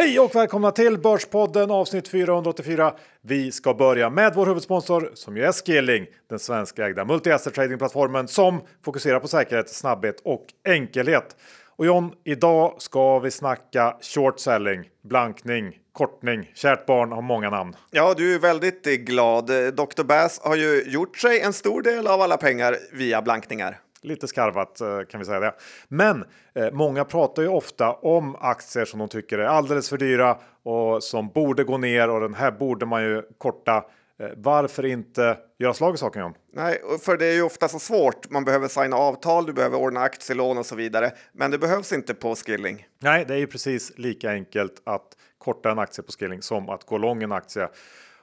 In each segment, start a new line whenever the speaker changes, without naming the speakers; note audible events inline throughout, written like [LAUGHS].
Hej och välkomna till Börspodden avsnitt 484. Vi ska börja med vår huvudsponsor som ju är Skilling, den svenskägda multi-asset tradingplattformen som fokuserar på säkerhet, snabbhet och enkelhet. Och John, idag ska vi snacka short selling, blankning, kortning. Kärt barn har många namn.
Ja, du är väldigt glad. Dr. Bass har ju gjort sig en stor del av alla pengar via blankningar.
Lite skarvat eh, kan vi säga det. Men eh, många pratar ju ofta om aktier som de tycker är alldeles för dyra och som borde gå ner och den här borde man ju korta. Eh, varför inte göra slag i saken John?
Nej, för det är ju ofta så svårt. Man behöver signa avtal, du behöver ordna aktielån och så vidare. Men det behövs inte på Skilling.
Nej, det är ju precis lika enkelt att korta en aktie på Skilling som att gå lång en aktie.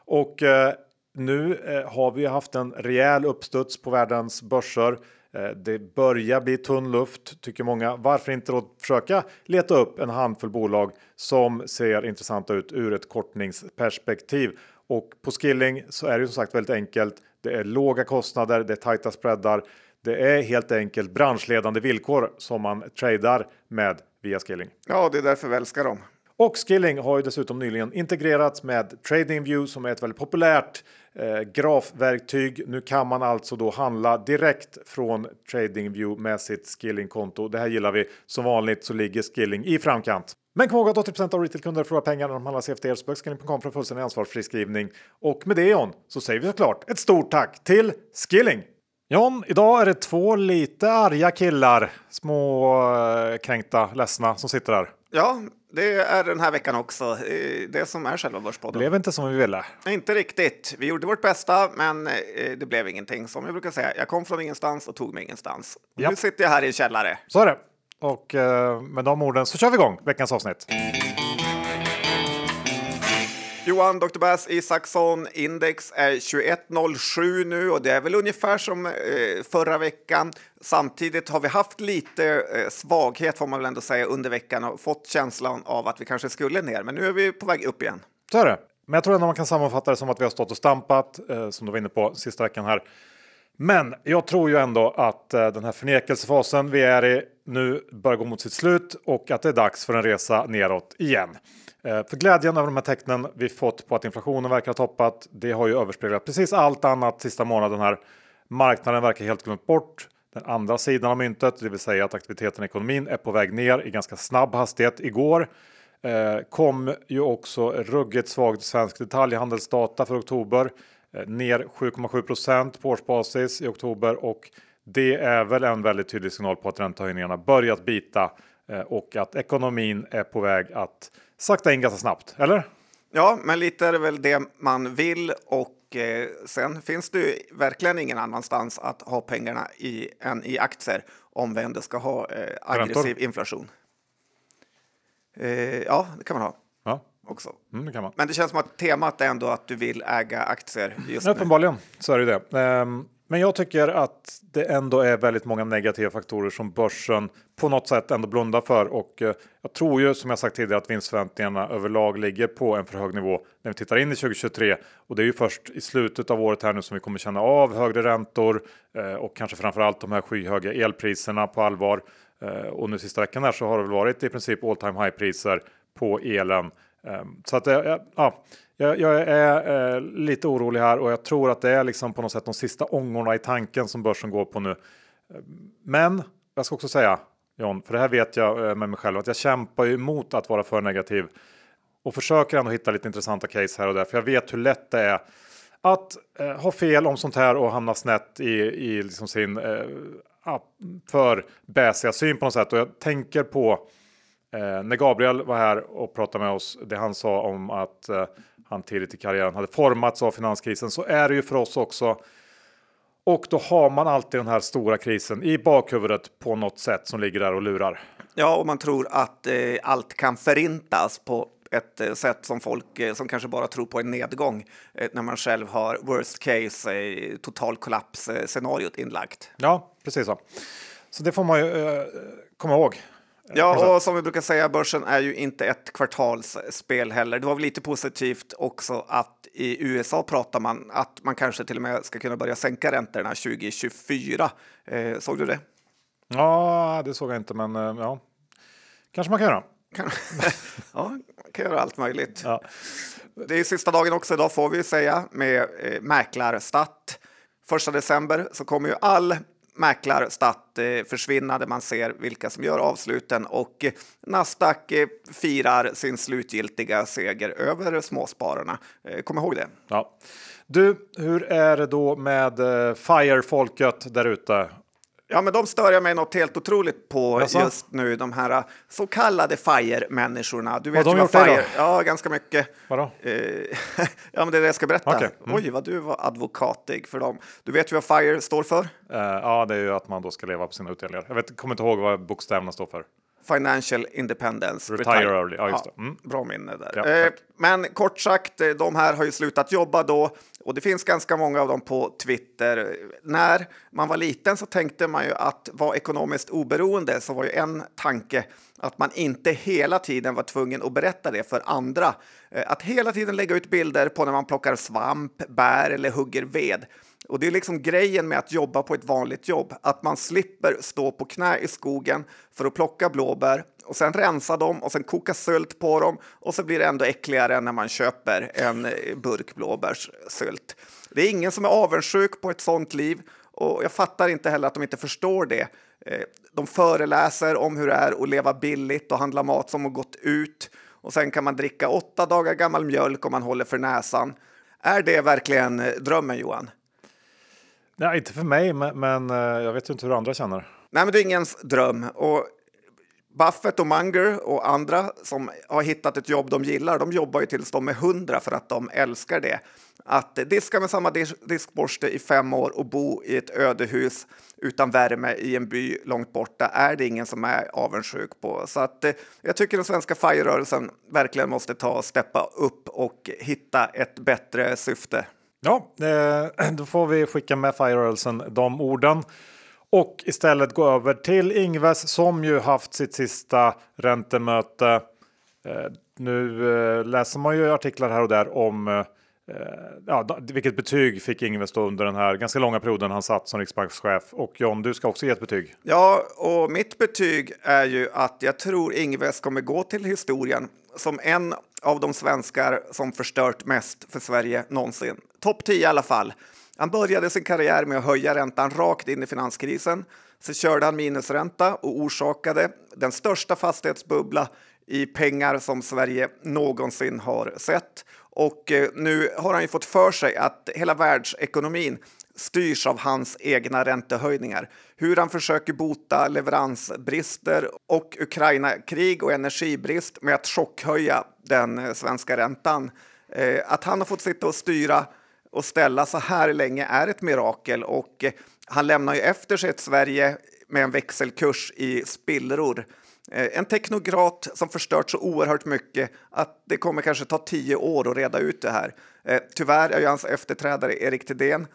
Och eh, nu eh, har vi haft en rejäl uppstuds på världens börser. Eh, det börjar bli tunn luft tycker många. Varför inte då försöka leta upp en handfull bolag som ser intressanta ut ur ett kortningsperspektiv. Och på Skilling så är det som sagt väldigt enkelt. Det är låga kostnader, det är tajta spreadar. Det är helt enkelt branschledande villkor som man tradar med via Skilling.
Ja, det är därför vi älskar dem.
Och Skilling har ju dessutom nyligen integrerats med TradingView som är ett väldigt populärt eh, grafverktyg. Nu kan man alltså då handla direkt från TradingView med sitt Skilling-konto. Det här gillar vi. Som vanligt så ligger Skilling i framkant. Men kom ihåg att 80% av retailkunder förlorar pengar när de handlar CFD. Så Skilling.com för fullständig ansvarsfri skrivning. Och med det John så säger vi såklart ett stort tack till Skilling! John, idag är det två lite arga killar, små eh, kränkta, ledsna som sitter där.
Ja, det är den här veckan också. Det som är själva Börspodden.
blev inte som vi ville.
Inte riktigt. Vi gjorde vårt bästa, men eh, det blev ingenting. Som jag brukar säga, jag kom från ingenstans och tog mig ingenstans.
Ja.
Nu sitter jag här i en källare.
Så är det. Och eh, med de orden så kör vi igång veckans avsnitt.
Johan, Dr. Bass Isaksson, index är 21,07 nu och det är väl ungefär som eh, förra veckan. Samtidigt har vi haft lite eh, svaghet får man väl ändå säga under veckan och fått känslan av att vi kanske skulle ner. Men nu är vi på väg upp igen.
Så är det. Men jag tror ändå man kan sammanfatta det som att vi har stått och stampat, eh, som du var inne på sista veckan här. Men jag tror ju ändå att eh, den här förnekelsefasen vi är i nu börjar gå mot sitt slut och att det är dags för en resa neråt igen. Eh, för glädjen över de här tecknen vi fått på att inflationen verkar ha toppat, det har ju överspeglat precis allt annat sista månaden här. Marknaden verkar helt glömt bort den andra sidan av myntet, det vill säga att aktiviteten i ekonomin är på väg ner i ganska snabb hastighet. Igår eh, kom ju också ruggigt svagt svensk detaljhandelsdata för oktober. Eh, ner 7,7 på årsbasis i oktober och det är väl en väldigt tydlig signal på att räntehöjningarna börjat bita och att ekonomin är på väg att sakta in ganska snabbt, eller?
Ja, men lite är det väl det man vill och eh, sen finns det ju verkligen ingen annanstans att ha pengarna i än i aktier om vi ändå ska ha eh, aggressiv
Räntor?
inflation. Eh, ja, det kan man ha
Ja,
också.
mm, det kan man.
Men det känns som att temat är ändå att du vill äga aktier just
Ja,
nu.
uppenbarligen så är det ju det. Ehm, men jag tycker att det ändå är väldigt många negativa faktorer som börsen på något sätt ändå blundar för. Och eh, jag tror ju som jag sagt tidigare att vinstförväntningarna överlag ligger på en för hög nivå när vi tittar in i 2023. Och det är ju först i slutet av året här nu som vi kommer känna av högre räntor eh, och kanske framförallt de här skyhöga elpriserna på allvar. Eh, och nu sista veckan här så har det väl varit i princip all time high priser på elen. Ehm, så att ja, jag, jag är eh, lite orolig här och jag tror att det är liksom på något sätt de sista ångorna i tanken som börsen går på nu. Ehm, men jag ska också säga John, för det här vet jag eh, med mig själv att jag kämpar ju emot att vara för negativ och försöker ändå hitta lite intressanta case här och där. För jag vet hur lätt det är att eh, ha fel om sånt här och hamna snett i, i liksom sin eh, för bäsiga syn på något sätt. Och jag tänker på Eh, när Gabriel var här och pratade med oss, det han sa om att eh, han tidigt i karriären hade formats av finanskrisen, så är det ju för oss också. Och då har man alltid den här stora krisen i bakhuvudet på något sätt som ligger där och lurar.
Ja, och man tror att eh, allt kan förintas på ett eh, sätt som folk eh, som kanske bara tror på en nedgång eh, när man själv har worst case, total kollaps scenariot inlagt.
Ja, precis så. Så det får man ju komma ihåg.
Ja, och som vi brukar säga, börsen är ju inte ett kvartalsspel heller. Det var väl lite positivt också att i USA pratar man att man kanske till och med ska kunna börja sänka räntorna 2024. Eh, såg du det?
Ja, det såg jag inte, men eh, ja, kanske man kan göra. [LAUGHS]
ja, kan göra allt möjligt.
Ja.
Det är sista dagen också idag får vi säga med eh, mäklarstat. Första december så kommer ju all mäklarstat försvinna där man ser vilka som gör avsluten och Nasdaq eh, firar sin slutgiltiga seger över småspararna. Eh, kom ihåg det.
Ja. Du, hur är det då med eh, FIRE-folket där ute?
Ja, men de stör jag mig något helt otroligt på
Jaså?
just nu, de här eh, så kallade FIRE-människorna. Du vet
de
vad
gjort det då?
FIRE... Ja, ganska mycket.
Vadå?
Eh, [LAUGHS] ja, men det är det jag ska berätta.
Okej, mm.
Oj, vad du var advokatig för dem. Du vet ju vad FIRE står för?
Eh, ja, det är ju att man då ska leva på sina utdelningar. Jag vet, kommer inte ihåg vad bokstäverna står för.
Financial Independence.
Retire early, ja, just det. Mm.
Bra minne där.
Ja,
eh, men kort sagt, eh, de här har ju slutat jobba då och det finns ganska många av dem på Twitter. När man var liten så tänkte man ju att vara ekonomiskt oberoende så var ju en tanke att man inte hela tiden var tvungen att berätta det för andra. Eh, Att hela tiden lägga ut bilder på när man plockar svamp, bär eller hugger ved. Och det är liksom grejen med att jobba på ett vanligt jobb, att man slipper stå på knä i skogen för att plocka blåbär och sen rensa dem och sen koka sylt på dem och så blir det ändå äckligare när man köper en eh, burk blåbärssylt. Det är ingen som är avundsjuk på ett sånt liv och jag fattar inte heller att de inte förstår det. Eh, de föreläser om hur det är att leva billigt och handla mat som har gått ut och sen kan man dricka åtta dagar gammal mjölk om man håller för näsan. Är det verkligen eh, drömmen, Johan?
Nej, inte för mig, men, men eh, jag vet ju inte hur andra känner.
Nej, men det är ingens dröm. Och Buffett och Munger och andra som har hittat ett jobb de gillar, de jobbar ju tills de är hundra för att de älskar det. Att diska med samma diskborste i fem år och bo i ett ödehus utan värme i en by långt borta är det ingen som är avundsjuk på. Så att eh, jag tycker den svenska FIRE-rörelsen verkligen måste ta och steppa upp och hitta ett bättre syfte.
Ja, eh, [CLEARS THROAT] då får vi skicka med Firerörelsen de orden. Och istället gå över till Ingves som ju haft sitt sista räntemöte. Eh, nu eh, läser man ju artiklar här och där om ja, vilket betyg fick Ingves då under den här ganska långa perioden han satt som riksbankschef. Och John, du ska också ge ett betyg.
Ja, och mitt betyg är ju att jag tror Ingves kommer gå till historien som en av de svenskar som förstört mest för Sverige någonsin. Topp 10 i alla fall. Han började sin karriär med att höja räntan rakt in i finanskrisen. Så körde han minusränta och orsakade den största fastighetsbubbla i pengar som Sverige någonsin har sett. Och eh, nu har han ju fått för sig att hela världsekonomin styrs av hans egna räntehöjningar. Hur han försöker bota leveransbrister och Ukraina-krig och energibrist med att chockhöja den eh, svenska räntan. Eh, att han har fått sitta och styra och ställa så här länge är ett mirakel och eh, han lämnar ju efter sig ett Sverige med en växelkurs i spillror. En teknokrat som förstört så oerhört mycket att det kommer kanske ta tio år att reda ut det här. Tyvärr är ju hans efterträdare Erik Thedéen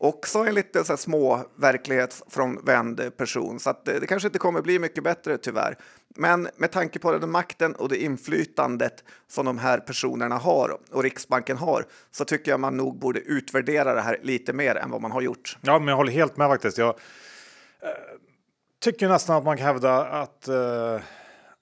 också en lite så här små verklighetsfrånvänd person, så att det, det kanske inte kommer bli mycket bättre tyvärr. Men med tanke på den makten och det inflytandet som de här personerna har och Riksbanken har så tycker jag man nog borde utvärdera det här lite mer än vad man har gjort.
Ja, men jag håller helt med faktiskt. Jag eh, tycker nästan att man kan hävda att, eh,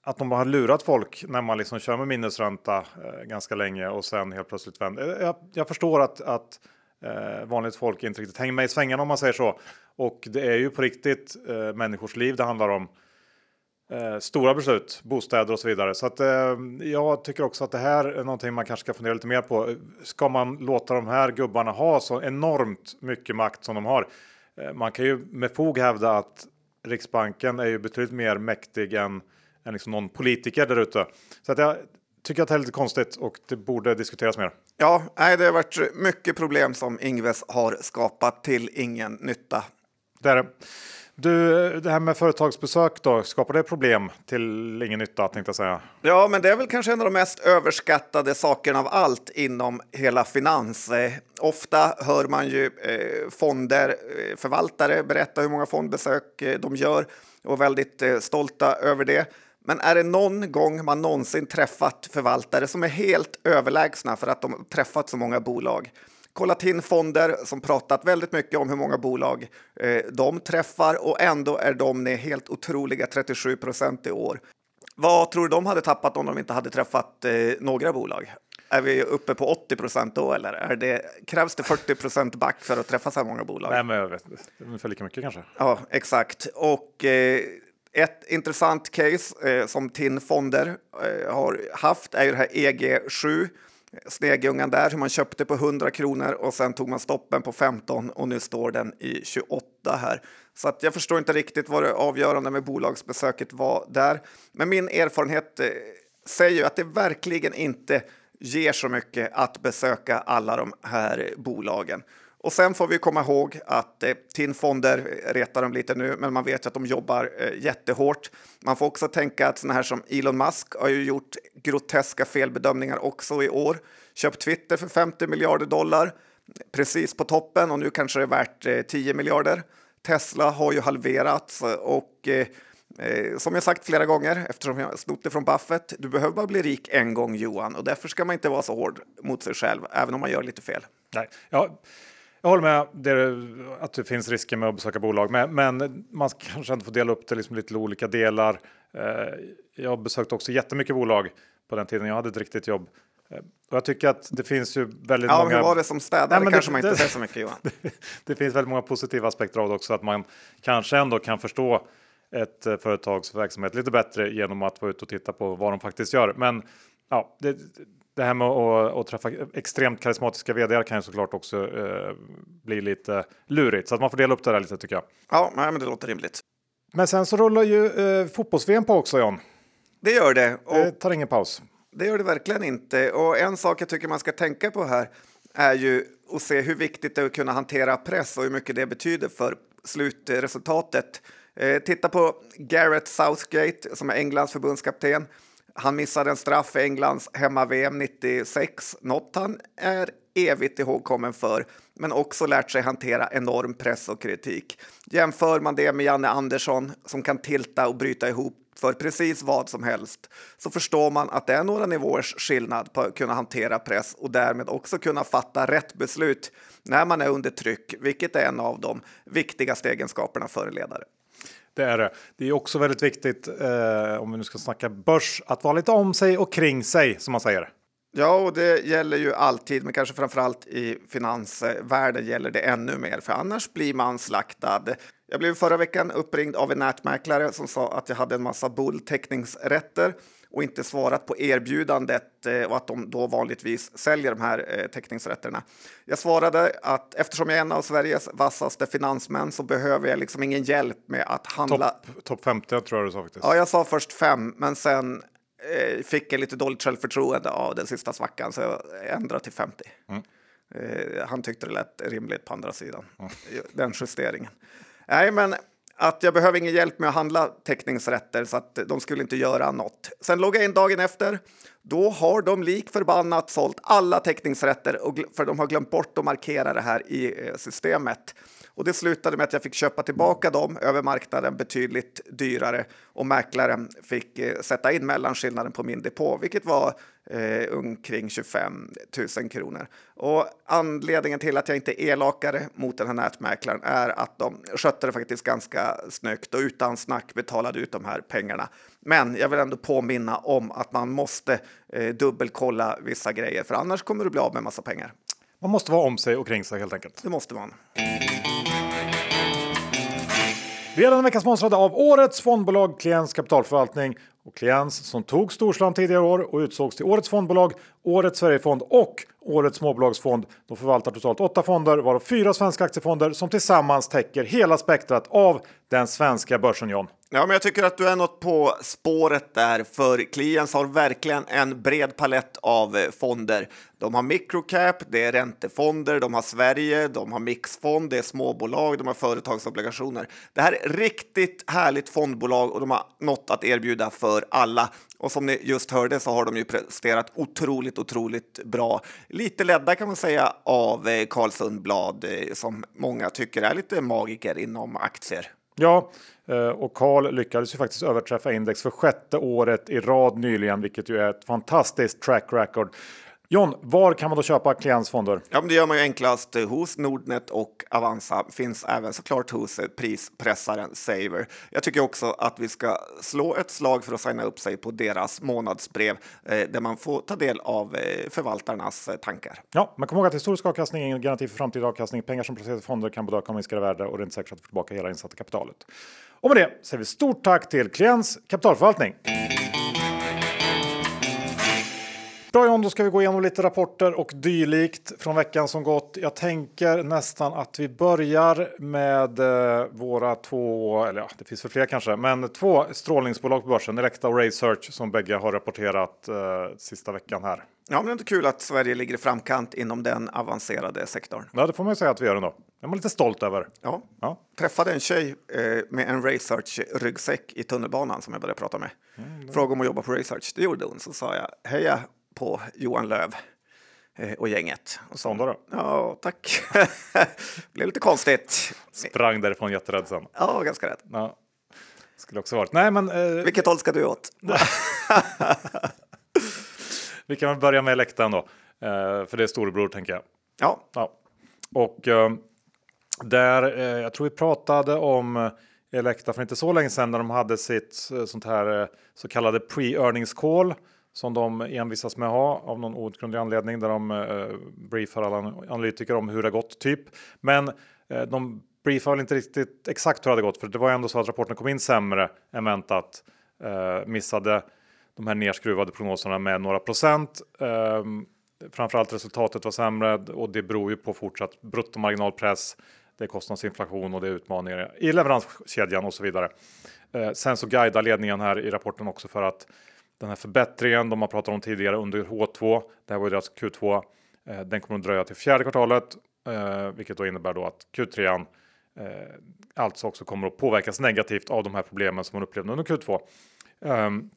att de har lurat folk när man liksom kör med minusränta eh, ganska länge och sen helt plötsligt vänder. Eh, jag, jag förstår att, att eh, vanligt folk inte riktigt hänger med i svängarna om man säger så. Och det är ju på riktigt eh, människors liv det handlar om. Eh, stora beslut, bostäder och så vidare. Så att, eh, jag tycker också att det här är någonting man kanske ska fundera lite mer på. Ska man låta de här gubbarna ha så enormt mycket makt som de har? Eh, man kan ju med fog hävda att Riksbanken är ju betydligt mer mäktig än, än liksom någon politiker där ute. Så att jag tycker att det är lite konstigt och det borde diskuteras mer.
Ja, nej, det har varit mycket problem som Ingves har skapat till ingen nytta.
Det är det. Du, det här med företagsbesök då, skapar det problem till ingen nytta tänkte jag säga?
Ja, men det är väl kanske en av de mest överskattade sakerna av allt inom hela finans. Eh, ofta hör man ju eh, fonder, eh, förvaltare berätta hur många fondbesök de gör och är väldigt stolta över det. Men är det någon gång man någonsin träffat förvaltare som är helt överlägsna för att de träffat så många bolag? kollat in fonder som pratat väldigt mycket om hur många bolag eh, de träffar och ändå är de ner helt otroliga 37 procent i år. Vad tror du de hade tappat om de inte hade träffat eh, några bolag? Är vi uppe på 80 procent då eller är det, krävs det 40 procent back för att träffa så här många bolag?
Nej, men jag vet ungefär lika mycket kanske.
Ja, exakt. Och eh, ett intressant case eh, som TIN Fonder eh, har haft är ju det här EG7 snegungan där, hur man köpte på 100 kronor och sen tog man stoppen på 15 och nu står den i 28 här. Så att jag förstår inte riktigt vad det avgörande med bolagsbesöket var där. Men min erfarenhet eh, säger ju att det verkligen inte ger så mycket att besöka alla de här bolagen. Och sen får vi komma ihåg att eh, TIN-fonder retar dem lite nu, men man vet ju att de jobbar eh, jättehårt. Man får också tänka att sådana här som Elon Musk har ju gjort groteska felbedömningar också i år. Köpt Twitter för 50 miljarder dollar, precis på toppen och nu kanske det är värt eh, 10 miljarder. Tesla har ju halverats eh, och eh, Eh, som jag sagt flera gånger, eftersom jag snott det från Buffett, du behöver bara bli rik en gång Johan och därför ska man inte vara så hård mot sig själv, även om man gör lite fel.
Nej, ja, jag håller med det, att det finns risker med att besöka bolag, men, men man kanske ändå får dela upp det liksom lite olika delar. Eh, jag besökte också jättemycket bolag på den tiden jag hade ett riktigt jobb. Eh, och jag tycker att det finns ju väldigt
ja,
många...
Hur var det som städare? Nej, kanske det, man inte säger så mycket Johan.
Det, [LAUGHS] det finns väldigt många positiva aspekter av det också, att man kanske ändå kan förstå ett eh, företags verksamhet lite bättre genom att vara ute och titta på vad de faktiskt gör. Men ja, det, det här med att, att träffa extremt karismatiska vd kan ju såklart också eh, bli lite lurigt, så att man får dela upp det där lite tycker jag.
Ja, men det låter rimligt.
Men sen så rullar ju eh, fotbolls-VM på också John.
Det gör det.
Och det tar ingen paus.
Det gör det verkligen inte. Och en sak jag tycker man ska tänka på här är ju att se hur viktigt det är att kunna hantera press och hur mycket det betyder för slutresultatet. Eh, titta på Gareth Southgate som är Englands förbundskapten. Han missade en straff i Englands hemma-VM 96, något han är evigt ihågkommen för, men också lärt sig hantera enorm press och kritik. Jämför man det med Janne Andersson som kan tilta och bryta ihop för precis vad som helst så förstår man att det är några nivåers skillnad på att kunna hantera press och därmed också kunna fatta rätt beslut när man är under tryck, vilket är en av de viktigaste egenskaperna för en ledare.
Det är det. Det är också väldigt viktigt eh, om vi nu ska snacka börs att vara lite om sig och kring sig som man säger.
Ja, och det gäller ju alltid, men kanske framförallt i finansvärlden gäller det ännu mer, för annars blir man slaktad. Jag blev förra veckan uppringd av en nätmäklare som sa att jag hade en massa bullteckningsrätter och inte svarat på erbjudandet eh, och att de då vanligtvis säljer de här eh, teckningsrätterna. Jag svarade att eftersom jag är en av Sveriges vassaste finansmän så behöver jag liksom ingen hjälp med att handla.
Topp top 50 tror jag du sa faktiskt.
Ja, jag sa först fem, men sen eh, fick jag lite dåligt självförtroende av den sista svackan så jag ändrade till 50. Mm. Eh, han tyckte det lät rimligt på andra sidan, mm. den justeringen. Nej, men att jag behöver ingen hjälp med att handla teckningsrätter så att de skulle inte göra något. Sen loggade jag in dagen efter. Då har de lik förbannat sålt alla teckningsrätter för de har glömt bort att markera det här i eh, systemet. Och det slutade med att jag fick köpa tillbaka dem över marknaden betydligt dyrare och mäklaren fick eh, sätta in mellanskillnaden på min depå, vilket var eh, omkring 25 000 kronor. Och anledningen till att jag inte är elakare mot den här nätmäklaren är att de skötte det faktiskt ganska snyggt och utan snack betalade ut de här pengarna. Men jag vill ändå påminna om att man måste eh, dubbelkolla vissa grejer, för annars kommer du bli av med massa pengar.
Man måste vara om sig och kring sig helt enkelt.
Det måste man.
Vi är vecka sponsrade av årets fondbolag Kliens kapitalförvaltning. Kliens som tog storslam tidigare år och utsågs till årets fondbolag, årets Sverigefond och årets småbolagsfond. De förvaltar totalt åtta fonder, varav fyra svenska aktiefonder som tillsammans täcker hela spektrat av den svenska börsen, John.
Ja, men jag tycker att du är något på spåret där, för Kliens har verkligen en bred palett av eh, fonder. De har microcap, det är räntefonder, de har Sverige, de har mixfond, det är småbolag, de har företagsobligationer. Det här är riktigt härligt fondbolag och de har något att erbjuda för alla. Och som ni just hörde så har de ju presterat otroligt, otroligt bra. Lite ledda kan man säga av eh, Carl Sundblad eh, som många tycker är lite magiker inom aktier.
Ja, eh, och Carl lyckades ju faktiskt överträffa index för sjätte året i rad nyligen, vilket ju är ett fantastiskt track record. John, var kan man då köpa klientsfonder?
Ja, men det gör man ju enklast hos Nordnet och Avanza. Finns även såklart hos prispressaren Saver. Jag tycker också att vi ska slå ett slag för att signa upp sig på deras månadsbrev eh, där man får ta del av eh, förvaltarnas eh, tankar.
Ja, men kom ihåg att historisk avkastning är ingen garanti för framtida avkastning. Pengar som placeras i fonder kan både öka och minska i värde och det är inte säkert att får tillbaka hela insatta kapitalet. Och med det säger vi stort tack till Klients kapitalförvaltning. Bra John, då ska vi gå igenom lite rapporter och dylikt från veckan som gått. Jag tänker nästan att vi börjar med eh, våra två, eller ja, det finns för fler kanske, men två strålningsbolag på börsen, Elekta och Research som bägge har rapporterat eh, sista veckan här.
Ja, men det är inte kul att Sverige ligger i framkant inom den avancerade sektorn.
Ja, det får man ju säga att vi gör ändå. Det är man lite stolt över.
Ja.
Ja.
Träffade en tjej eh, med en Research-ryggsäck i tunnelbanan som jag började prata med.
Mm,
Frågade om att jobba på Research. Det gjorde hon. Så sa jag heja på Johan Löv eh, och gänget. Och så,
då?
Ja, tack. [LAUGHS] blev lite konstigt.
Sprang därifrån jätterädd sen.
Ja, ganska rätt.
Ja. Skulle också varit. Nej, men eh,
Vilket håll ska du åt? [LAUGHS]
vi kan väl börja med Elekta då. Eh, för det är storebror tänker jag.
Ja,
Ja. Och eh, där, eh, jag tror vi pratade om eh, Elekta för inte så länge sedan när de hade sitt sånt här så kallade pre-earnings call som de envisas med att ha av någon outgrundlig anledning där de eh, briefar alla analytiker om hur det har gått typ. Men eh, de briefar väl inte riktigt exakt hur det hade gått för det var ändå så att rapporten kom in sämre än väntat. Eh, missade de här nerskruvade prognoserna med några procent. Eh, framförallt resultatet var sämre och det beror ju på fortsatt bruttomarginalpress. Det är kostnadsinflation och det är utmaningar i leveranskedjan och så vidare. Eh, sen så guidar ledningen här i rapporten också för att den här förbättringen de har pratat om tidigare under H2, det här var ju deras Q2, eh, den kommer att dröja till fjärde kvartalet, eh, vilket då innebär då att Q3 eh, alltså också kommer att påverkas negativt av de här problemen som man upplevde under Q2. Ehm,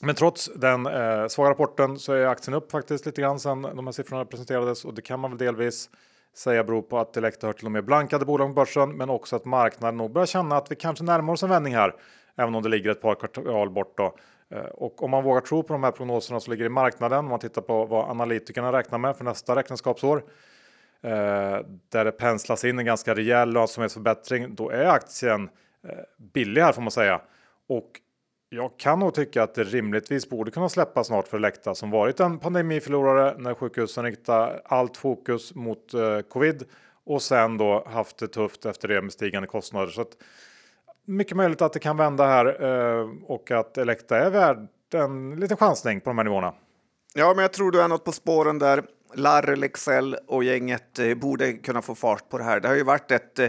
men trots den eh, svaga rapporten så är aktien upp faktiskt lite grann sedan de här siffrorna presenterades och det kan man väl delvis säga beror på att Elekta hör till de mer blankade bolag på börsen, men också att marknaden nog börjar känna att vi kanske närmar oss en vändning här, även om det ligger ett par kvartal bort. Då. Eh, och om man vågar tro på de här prognoserna som ligger i marknaden, om man tittar på vad analytikerna räknar med för nästa räkenskapsår, eh, där det penslas in en ganska rejäl lönsamhetsförbättring, då är aktien eh, billig här får man säga. Och jag kan nog tycka att det rimligtvis borde kunna släppa snart för Elekta som varit en pandemiförlorare när sjukhusen riktar allt fokus mot covid och sen då haft det tufft efter det med stigande kostnader. Så att, mycket möjligt att det kan vända här eh, och att Elekta är värd en liten chansning på de här nivåerna.
Ja, men jag tror du är något på spåren där. Larry, Lexell och gänget eh, borde kunna få fart på det här. Det har ju varit ett eh,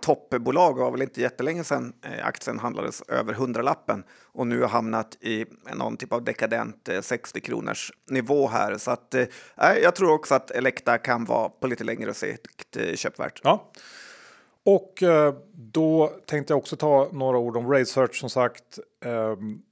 toppbolag, det var väl inte jättelänge sedan eh, aktien handlades över 100-lappen och nu har hamnat i någon typ av dekadent eh, 60 kronors nivå här. Så att, eh, jag tror också att Elekta kan vara på lite längre sikt eh, köpvärt.
Ja. Och eh, då tänkte jag också ta några ord om Research som sagt. Ehm,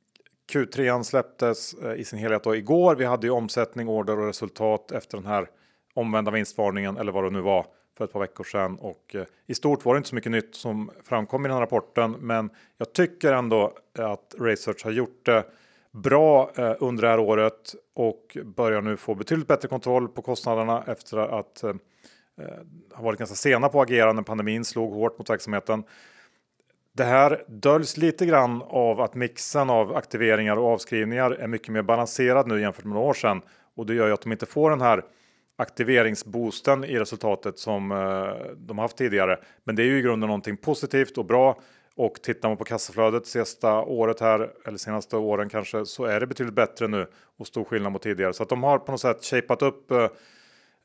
Q3 släpptes eh, i sin helhet då igår. Vi hade ju omsättning, order och resultat efter den här omvända vinstvarningen eller vad det nu var för ett par veckor sedan och eh, i stort var det inte så mycket nytt som framkom i den här rapporten. Men jag tycker ändå att Research har gjort det bra under det här året och börjar nu få betydligt bättre kontroll på kostnaderna efter att Eh, har varit ganska sena på att agera när pandemin slog hårt mot verksamheten. Det här döljs lite grann av att mixen av aktiveringar och avskrivningar är mycket mer balanserad nu jämfört med några år sedan och det gör ju att de inte får den här aktiveringsboosten i resultatet som eh, de haft tidigare. Men det är ju i grunden någonting positivt och bra. Och tittar man på kassaflödet sista året här eller senaste åren kanske så är det betydligt bättre nu och stor skillnad mot tidigare. Så att de har på något sätt shapat upp eh,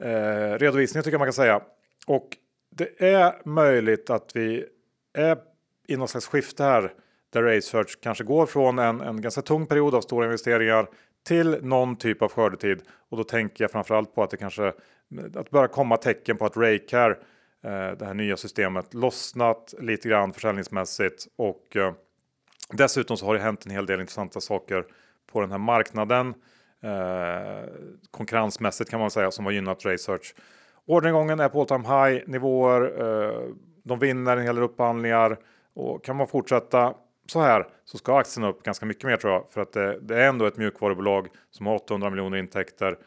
eh, eh, tycker jag man kan säga. Och det är möjligt att vi är i något slags skifte här där Research kanske går från en, en ganska tung period av stora investeringar till någon typ av skördetid. Och då tänker jag framförallt på att det kanske att börja komma tecken på att Raycare, eh, det här nya systemet, lossnat lite grann försäljningsmässigt och eh, dessutom så har det hänt en hel del intressanta saker på den här marknaden. Eh, konkurrensmässigt kan man säga som har gynnat Research. Orderingången är på all time high nivåer. Eh, de vinner en hel del upphandlingar och kan man fortsätta så här så ska aktien upp ganska mycket mer tror jag. För att det, det är ändå ett mjukvarubolag som har 800 miljoner intäkter.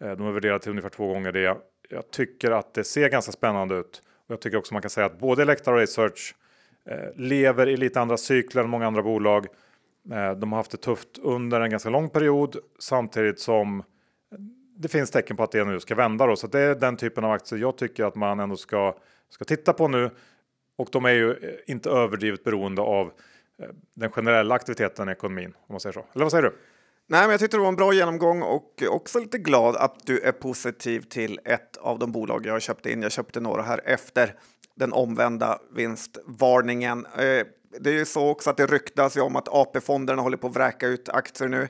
Eh, de är värderade till ungefär två gånger det. Jag tycker att det ser ganska spännande ut. Och jag tycker också man kan säga att både Elekta och Research eh, lever i lite andra cykler än många andra bolag. Eh, de har haft det tufft under en ganska lång period samtidigt som det finns tecken på att det nu ska vända. Då. Så det är den typen av aktier jag tycker att man ändå ska, ska titta på nu. Och de är ju eh, inte överdrivet beroende av eh, den generella aktiviteten i ekonomin. Om man säger så. Eller vad säger du?
Nej, men jag tyckte det var en bra genomgång och också lite glad att du är positiv till ett av de bolag jag köpte in. Jag köpte några här efter den omvända vinstvarningen. Det är ju så också att det ryktas om att AP-fonderna håller på att vräka ut aktier nu.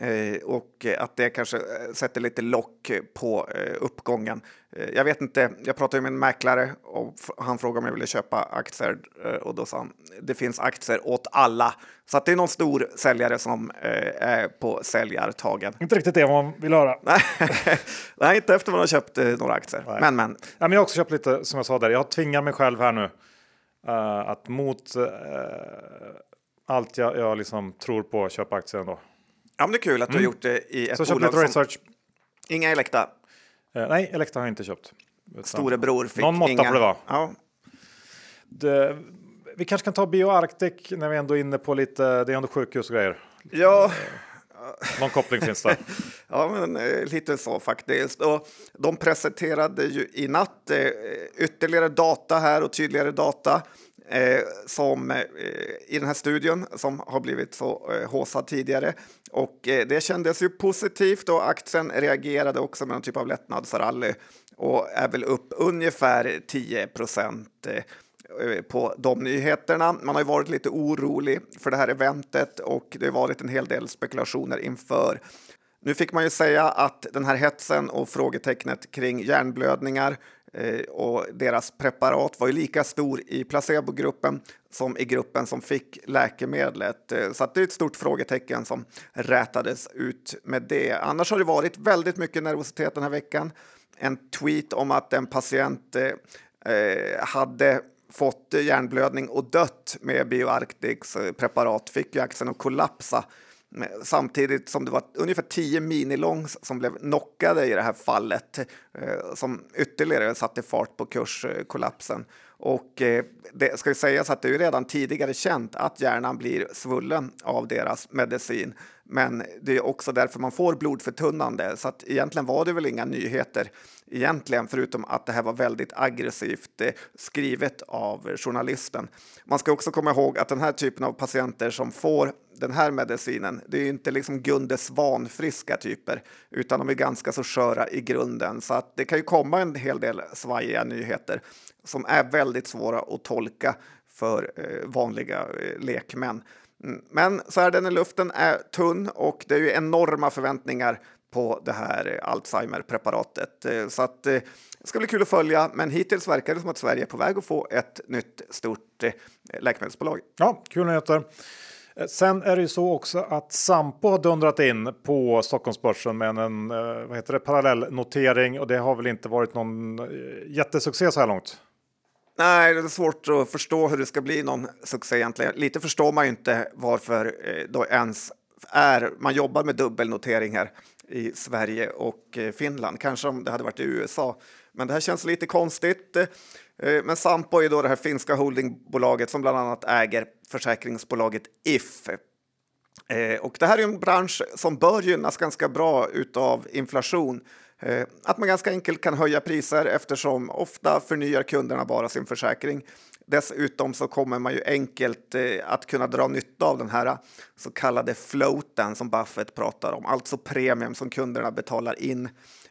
Eh, och att det kanske eh, sätter lite lock på eh, uppgången. Jag vet inte, jag pratade med en mäklare och han frågade om jag ville köpa aktier och då sa han det finns aktier åt alla. Så att det är någon stor säljare som är på säljartagen.
Inte riktigt det man vill höra.
Nej, [LAUGHS] inte efter man har köpt några aktier. Nej. Men, men.
Ja, men jag har också köpt lite som jag sa där. Jag tvingar mig själv här nu uh, att mot uh, allt jag, jag liksom tror på köpa aktier ändå.
Ja, men det är kul att du har mm. gjort det i ett
Så bolag som... Research.
Inga Elekta?
Eh, nej, Elekta har jag inte köpt.
Storebror fick
Någon måtta
inga...
får det vara.
Ja.
Det, vi kanske kan ta BioArctic när vi ändå är inne på lite, det är ändå sjukhus och grejer.
Ja.
Någon koppling finns det. [LAUGHS]
ja, men eh, lite så faktiskt. Och de presenterade ju i natt eh, ytterligare data här och tydligare data eh, som eh, i den här studien som har blivit så eh, håsad tidigare. Och eh, det kändes ju positivt och aktien reagerade också med någon typ av lättnadsrally och är väl upp ungefär 10 procent eh, Eh, på de nyheterna. Man har ju varit lite orolig för det här eventet och det har varit en hel del spekulationer inför. Nu fick man ju säga att den här hetsen och frågetecknet kring hjärnblödningar eh, och deras preparat var ju lika stor i placebogruppen som i gruppen som fick läkemedlet. Eh, så det är ett stort frågetecken som rätades ut med det. Annars har det varit väldigt mycket nervositet den här veckan. En tweet om att en patient hade fått hjärnblödning och dött med BioArctics preparat fick ju axeln att kollapsa samtidigt som det var ungefär tio minilångs som blev knockade i det här fallet eh, som ytterligare satte fart på kurskollapsen. Eh, och eh, det ska ju sägas att det är redan tidigare känt att hjärnan blir svullen av deras medicin. Men det är också därför man får blodförtunnande, så att egentligen var det väl inga nyheter egentligen, förutom att det här var väldigt aggressivt eh, skrivet av journalisten. Man ska också komma ihåg att den här typen av patienter som får den här medicinen, det är inte liksom Gunde Svan-friska typer, utan de är ganska så sköra i grunden. Så att det kan ju komma en hel del svajiga nyheter som är väldigt svåra att tolka för eh, vanliga eh, lekmän. Mm, men så är den i luften är tunn och det är ju enorma förväntningar på det här Alzheimer-preparatet. Eh, så att det ska bli kul att följa, men hittills verkar det som att Sverige är på väg att få ett nytt stort läkemedelsbolag.
Ja, kul nyheter. Sen är det ju så också att Sampo har dundrat in på Stockholmsbörsen med en vad heter det, parallellnotering och det har väl inte varit någon jättesuccé så här långt.
Nej, det är svårt att förstå hur det ska bli någon succé egentligen. Lite förstår man ju inte varför eh, då ens är, man jobbar med dubbelnotering här i Sverige och eh, Finland. Kanske om det hade varit i USA. Men det här känns lite konstigt. Eh, men Sampo är då det här finska holdingbolaget som bland annat äger försäkringsbolaget If. Eh, och det här är en bransch som bör gynnas ganska bra utav inflation. Att man ganska enkelt kan höja priser eftersom ofta förnyar kunderna bara sin försäkring. Dessutom så kommer man ju enkelt eh, att kunna dra nytta av den här eh, så kallade floaten som Buffett pratar om, alltså premium som kunderna betalar in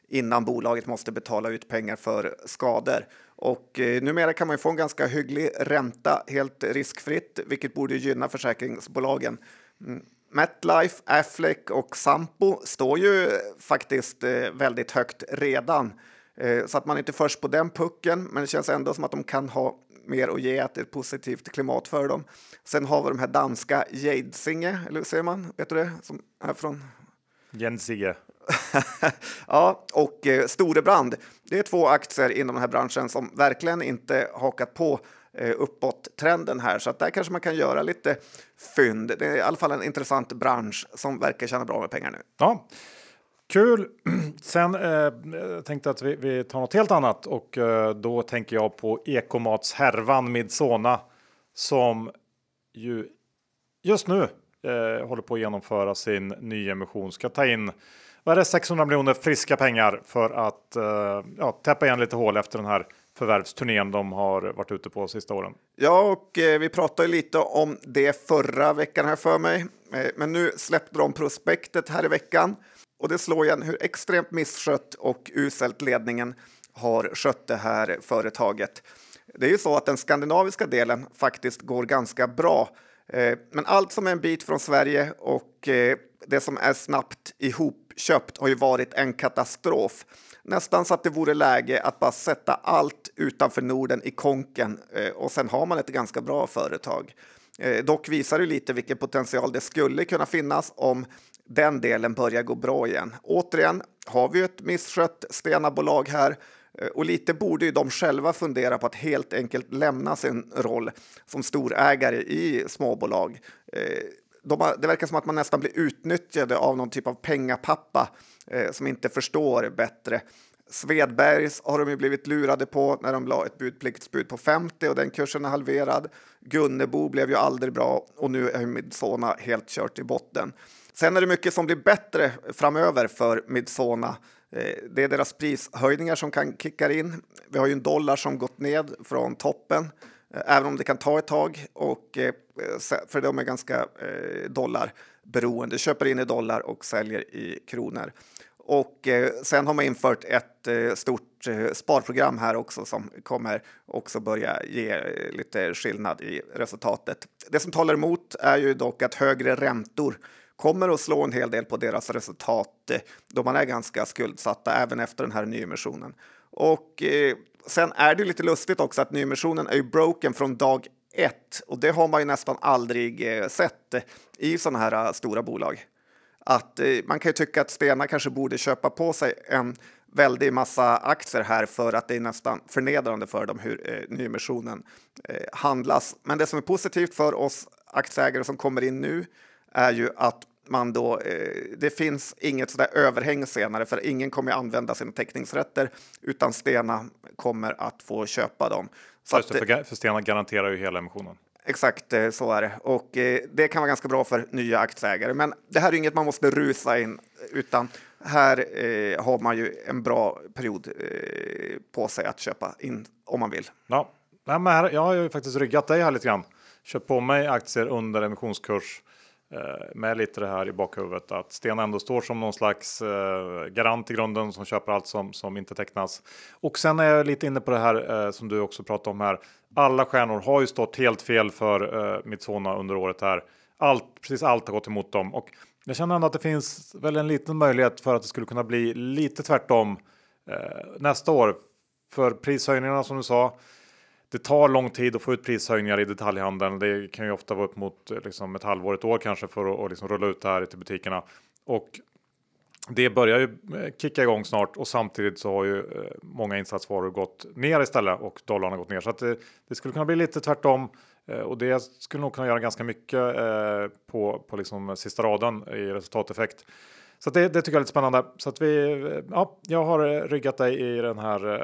innan bolaget måste betala ut pengar för skador. Och eh, numera kan man få en ganska hygglig ränta helt riskfritt, vilket borde gynna försäkringsbolagen. Mm. MetLife, Affleck och Sampo står ju faktiskt eh, väldigt högt redan. Eh, så att man är inte först på den pucken, men det känns ändå som att de kan ha mer att ge, att det är ett positivt klimat för dem. Sen har vi de här danska Jadsinge, eller hur säger man? Vet du det? Som är från...
Jensige. [LAUGHS]
ja, och eh, Storebrand. Det är två aktier inom den här branschen som verkligen inte hakat på Eh, uppåt-trenden här, så att där kanske man kan göra lite fynd. Det är i alla fall en intressant bransch som verkar tjäna bra med pengar nu.
Ja. Kul! [CLEARS THROAT] Sen eh, tänkte jag att vi, vi, tar något helt annat och eh, då tänker jag på Ekomats härvan Midsona som ju just nu eh, håller på att genomföra sin nyemission. Ska ta in vad är det, 600 miljoner friska pengar för att eh, ja, täppa igen lite hål efter den här förvärvsturnén de har varit ute på sista åren.
Ja, och eh, vi pratade lite om det förra veckan här för mig. Eh, men nu släppte de prospektet här i veckan och det slår igen hur extremt misskött och uselt ledningen har skött det här företaget. Det är ju så att den skandinaviska delen faktiskt går ganska bra. Eh, men allt som är en bit från Sverige och eh, det som är snabbt ihopköpt har ju varit en katastrof. Nästan så att det vore läge att bara sätta allt utanför Norden i konken eh, och sen har man ett ganska bra företag. Dock visar det lite vilken potential det skulle kunna finnas om den delen börjar gå bra igen. Återigen har vi ett misskött Stena-bolag här eh, och lite borde ju de själva fundera på att helt enkelt lämna sin roll som storägare i småbolag. Eh, de har, det verkar som att man nästan blir utnyttjade av någon typ av pengapappa eh, som inte förstår bättre. Svedbergs har de ju blivit lurade på när de la ett budpliktsbud på 50 och den kursen är halverad. Gunnebo blev ju aldrig bra och nu är Midsona helt kört i botten. Sen är det mycket som blir bättre framöver för Midsona. Eh, det är deras prishöjningar som kan kicka in. Vi har ju en dollar som gått ned från toppen, eh, även om det kan ta ett tag. Och, eh, för de är ganska dollarberoende, köper in i dollar och säljer i kronor. Och sen har man infört ett stort sparprogram här också som kommer också börja ge lite skillnad i resultatet. Det som talar emot är ju dock att högre räntor kommer att slå en hel del på deras resultat eh, då man är ganska skuldsatta även efter den här nyemissionen. Och eh, sen är det lite lustigt också att nyemissionen är ju broken från dag ett och det har man ju nästan aldrig eh, sett eh, i sådana här eh, stora bolag. Att eh, man kan ju tycka att Stena kanske borde köpa på sig en väldig massa aktier här för att det är nästan förnedrande för dem hur eh, nyemissionen eh, handlas. Men det som är positivt för oss aktieägare som kommer in nu är ju att man då, eh, det finns inget sådär överhäng senare för ingen kommer använda sina teckningsrätter utan Stena kommer att få köpa dem.
Så att, för, för Stena garanterar ju hela emissionen.
Exakt eh, så är det och eh, det kan vara ganska bra för nya aktieägare. Men det här är inget man måste rusa in utan här eh, har man ju en bra period eh, på sig att köpa in om man vill.
Ja, Nej, men här, jag har ju faktiskt ryggat dig här lite grann. Köpt på mig aktier under emissionskurs Eh, med lite det här i bakhuvudet att Stena ändå står som någon slags eh, garant i grunden som köper allt som, som inte tecknas. Och sen är jag lite inne på det här eh, som du också pratade om här. Alla stjärnor har ju stått helt fel för eh, Midsona under året här. Allt, precis allt har gått emot dem och jag känner ändå att det finns väl en liten möjlighet för att det skulle kunna bli lite tvärtom eh, nästa år. För prishöjningarna som du sa det tar lång tid att få ut prishöjningar i detaljhandeln. Det kan ju ofta vara upp mot liksom ett halvår, ett år kanske för att liksom rulla ut det här till butikerna. Och det börjar ju eh, kicka igång snart och samtidigt så har ju eh, många insatsvaror gått ner istället och dollarn har gått ner. Så att det, det skulle kunna bli lite tvärtom eh, och det skulle nog kunna göra ganska mycket på, på liksom sista raden i resultateffekt. Så det, det, tycker jag är lite spännande. Så att vi, ja, jag har ryggat dig i den här uh,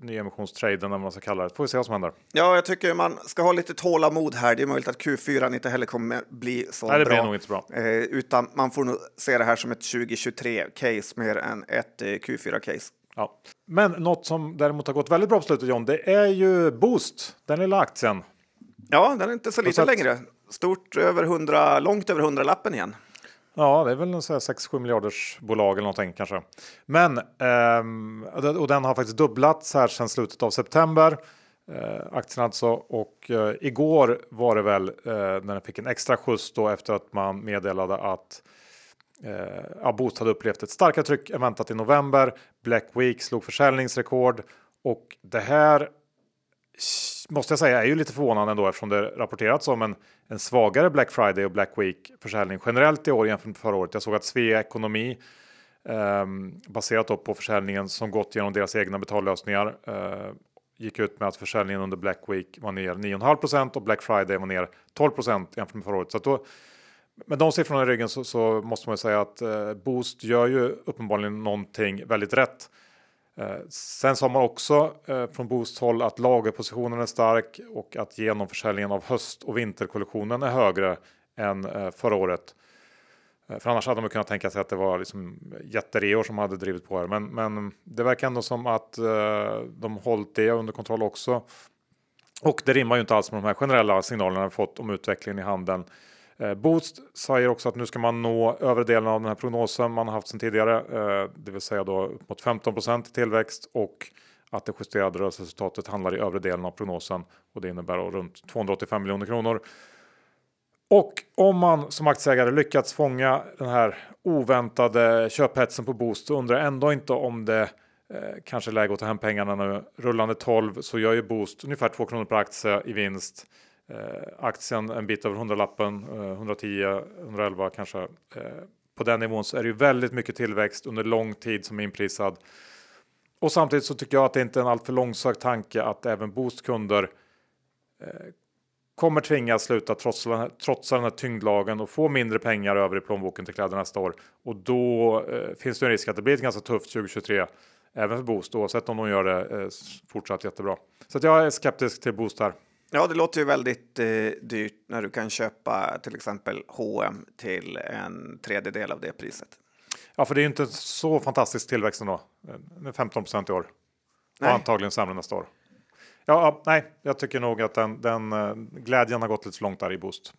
nyemissionstraden, eller man ska kalla det. Får vi se vad som händer.
Ja, jag tycker man ska ha lite tålamod här. Det är möjligt att Q4 inte heller kommer bli så
Nej, det
bra.
blir nog inte bra.
Eh, utan man får nog se det här som ett 2023-case mer än ett eh, Q4-case.
Ja. Men något som däremot har gått väldigt bra på slutet John, det är ju Boost, den lilla aktien.
Ja, den är inte så liten längre. Stort över 100, långt över 100 lappen igen.
Ja, det är väl en 6-7 miljarders bolag eller någonting kanske. Men ehm, och den har faktiskt dubblats här sedan slutet av september. Eh, aktien alltså och eh, igår var det väl eh, när den fick en extra skjuts då efter att man meddelade att eh, hade upplevt ett starkare tryck än väntat i november. Black Week slog försäljningsrekord och det här måste jag säga är ju lite förvånande ändå eftersom det rapporterats om en, en svagare Black Friday och Black Week försäljning generellt i år jämfört med förra året. Jag såg att Svea Ekonomi eh, baserat på försäljningen som gått genom deras egna betallösningar eh, gick ut med att försäljningen under Black Week var ner 9,5% och Black Friday var ner 12 jämfört med förra året. Så då med de siffrorna i ryggen så, så måste man säga att eh, Boost gör ju uppenbarligen någonting väldigt rätt. Eh, sen sa man också eh, från Boost håll att lagerpositionen är stark och att genomförsäljningen av höst och vinterkollektionen är högre än eh, förra året. För annars hade man kunnat tänka sig att det var liksom jättereor som hade drivit på här. Men, men det verkar ändå som att de hållit det under kontroll också. Och det rimmar ju inte alls med de här generella signalerna vi fått om utvecklingen i handeln. Eh, Boost säger också att nu ska man nå övre delen av den här prognosen man har haft sedan tidigare, eh, det vill säga då mot 15 i tillväxt och att det justerade rörelseresultatet handlar i övre delen av prognosen och det innebär runt 285 miljoner kronor. Och om man som aktieägare lyckats fånga den här oväntade köphetsen på Boost så undrar jag ändå inte om det eh, kanske är läge att ta hem pengarna nu. Rullande 12 så gör ju Boost ungefär 2 kronor per aktie i vinst. Eh, aktien en bit över 100-lappen, eh, 110, 111 kanske. Eh, på den nivån så är det ju väldigt mycket tillväxt under lång tid som är inprisad. Och samtidigt så tycker jag att det inte är en alltför långsökt tanke att även Boost-kunder eh, kommer tvingas sluta trotsa, trotsa den här tyngdlagen och få mindre pengar över i plånboken till kläder nästa år. Och då eh, finns det en risk att det blir ett ganska tufft 2023 även för Boost oavsett om de gör det eh, fortsatt jättebra. Så att jag är skeptisk till Boost här.
Ja, det låter ju väldigt eh, dyrt när du kan köpa till exempel H&M till en tredjedel av det priset.
Ja, för det är ju inte så fantastisk tillväxt ändå. 15 procent i år. Nej. Och antagligen sämre nästa år. Ja, nej, jag tycker nog att den, den uh, glädjen har gått lite för långt där i Boost.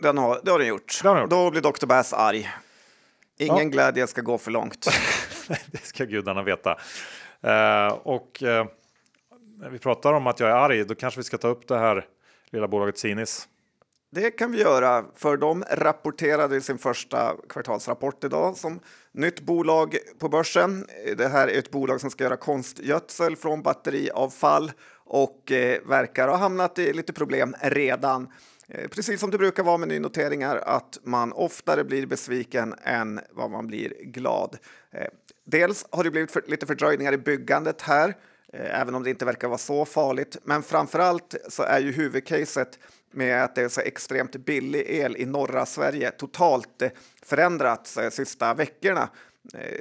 Den har, det har den gjort.
Det har den gjort.
Då blir Dr. Bass arg. Ingen ja. glädje ska gå för långt. [LAUGHS]
det ska gudarna veta. Uh, och uh, när vi pratar om att jag är arg, då kanske vi ska ta upp det här lilla bolaget Sinis.
Det kan vi göra, för de rapporterade i sin första kvartalsrapport idag som nytt bolag på börsen. Det här är ett bolag som ska göra konstgödsel från batteriavfall och eh, verkar ha hamnat i lite problem redan. Eh, precis som det brukar vara med nynoteringar, att man oftare blir besviken än vad man blir glad. Eh, dels har det blivit för, lite fördröjningar i byggandet här, Eh, även om det inte verkar vara så farligt. Men framför allt så är ju huvudcaset med att det är så extremt billig el i norra Sverige totalt eh, förändrats de eh, sista veckorna.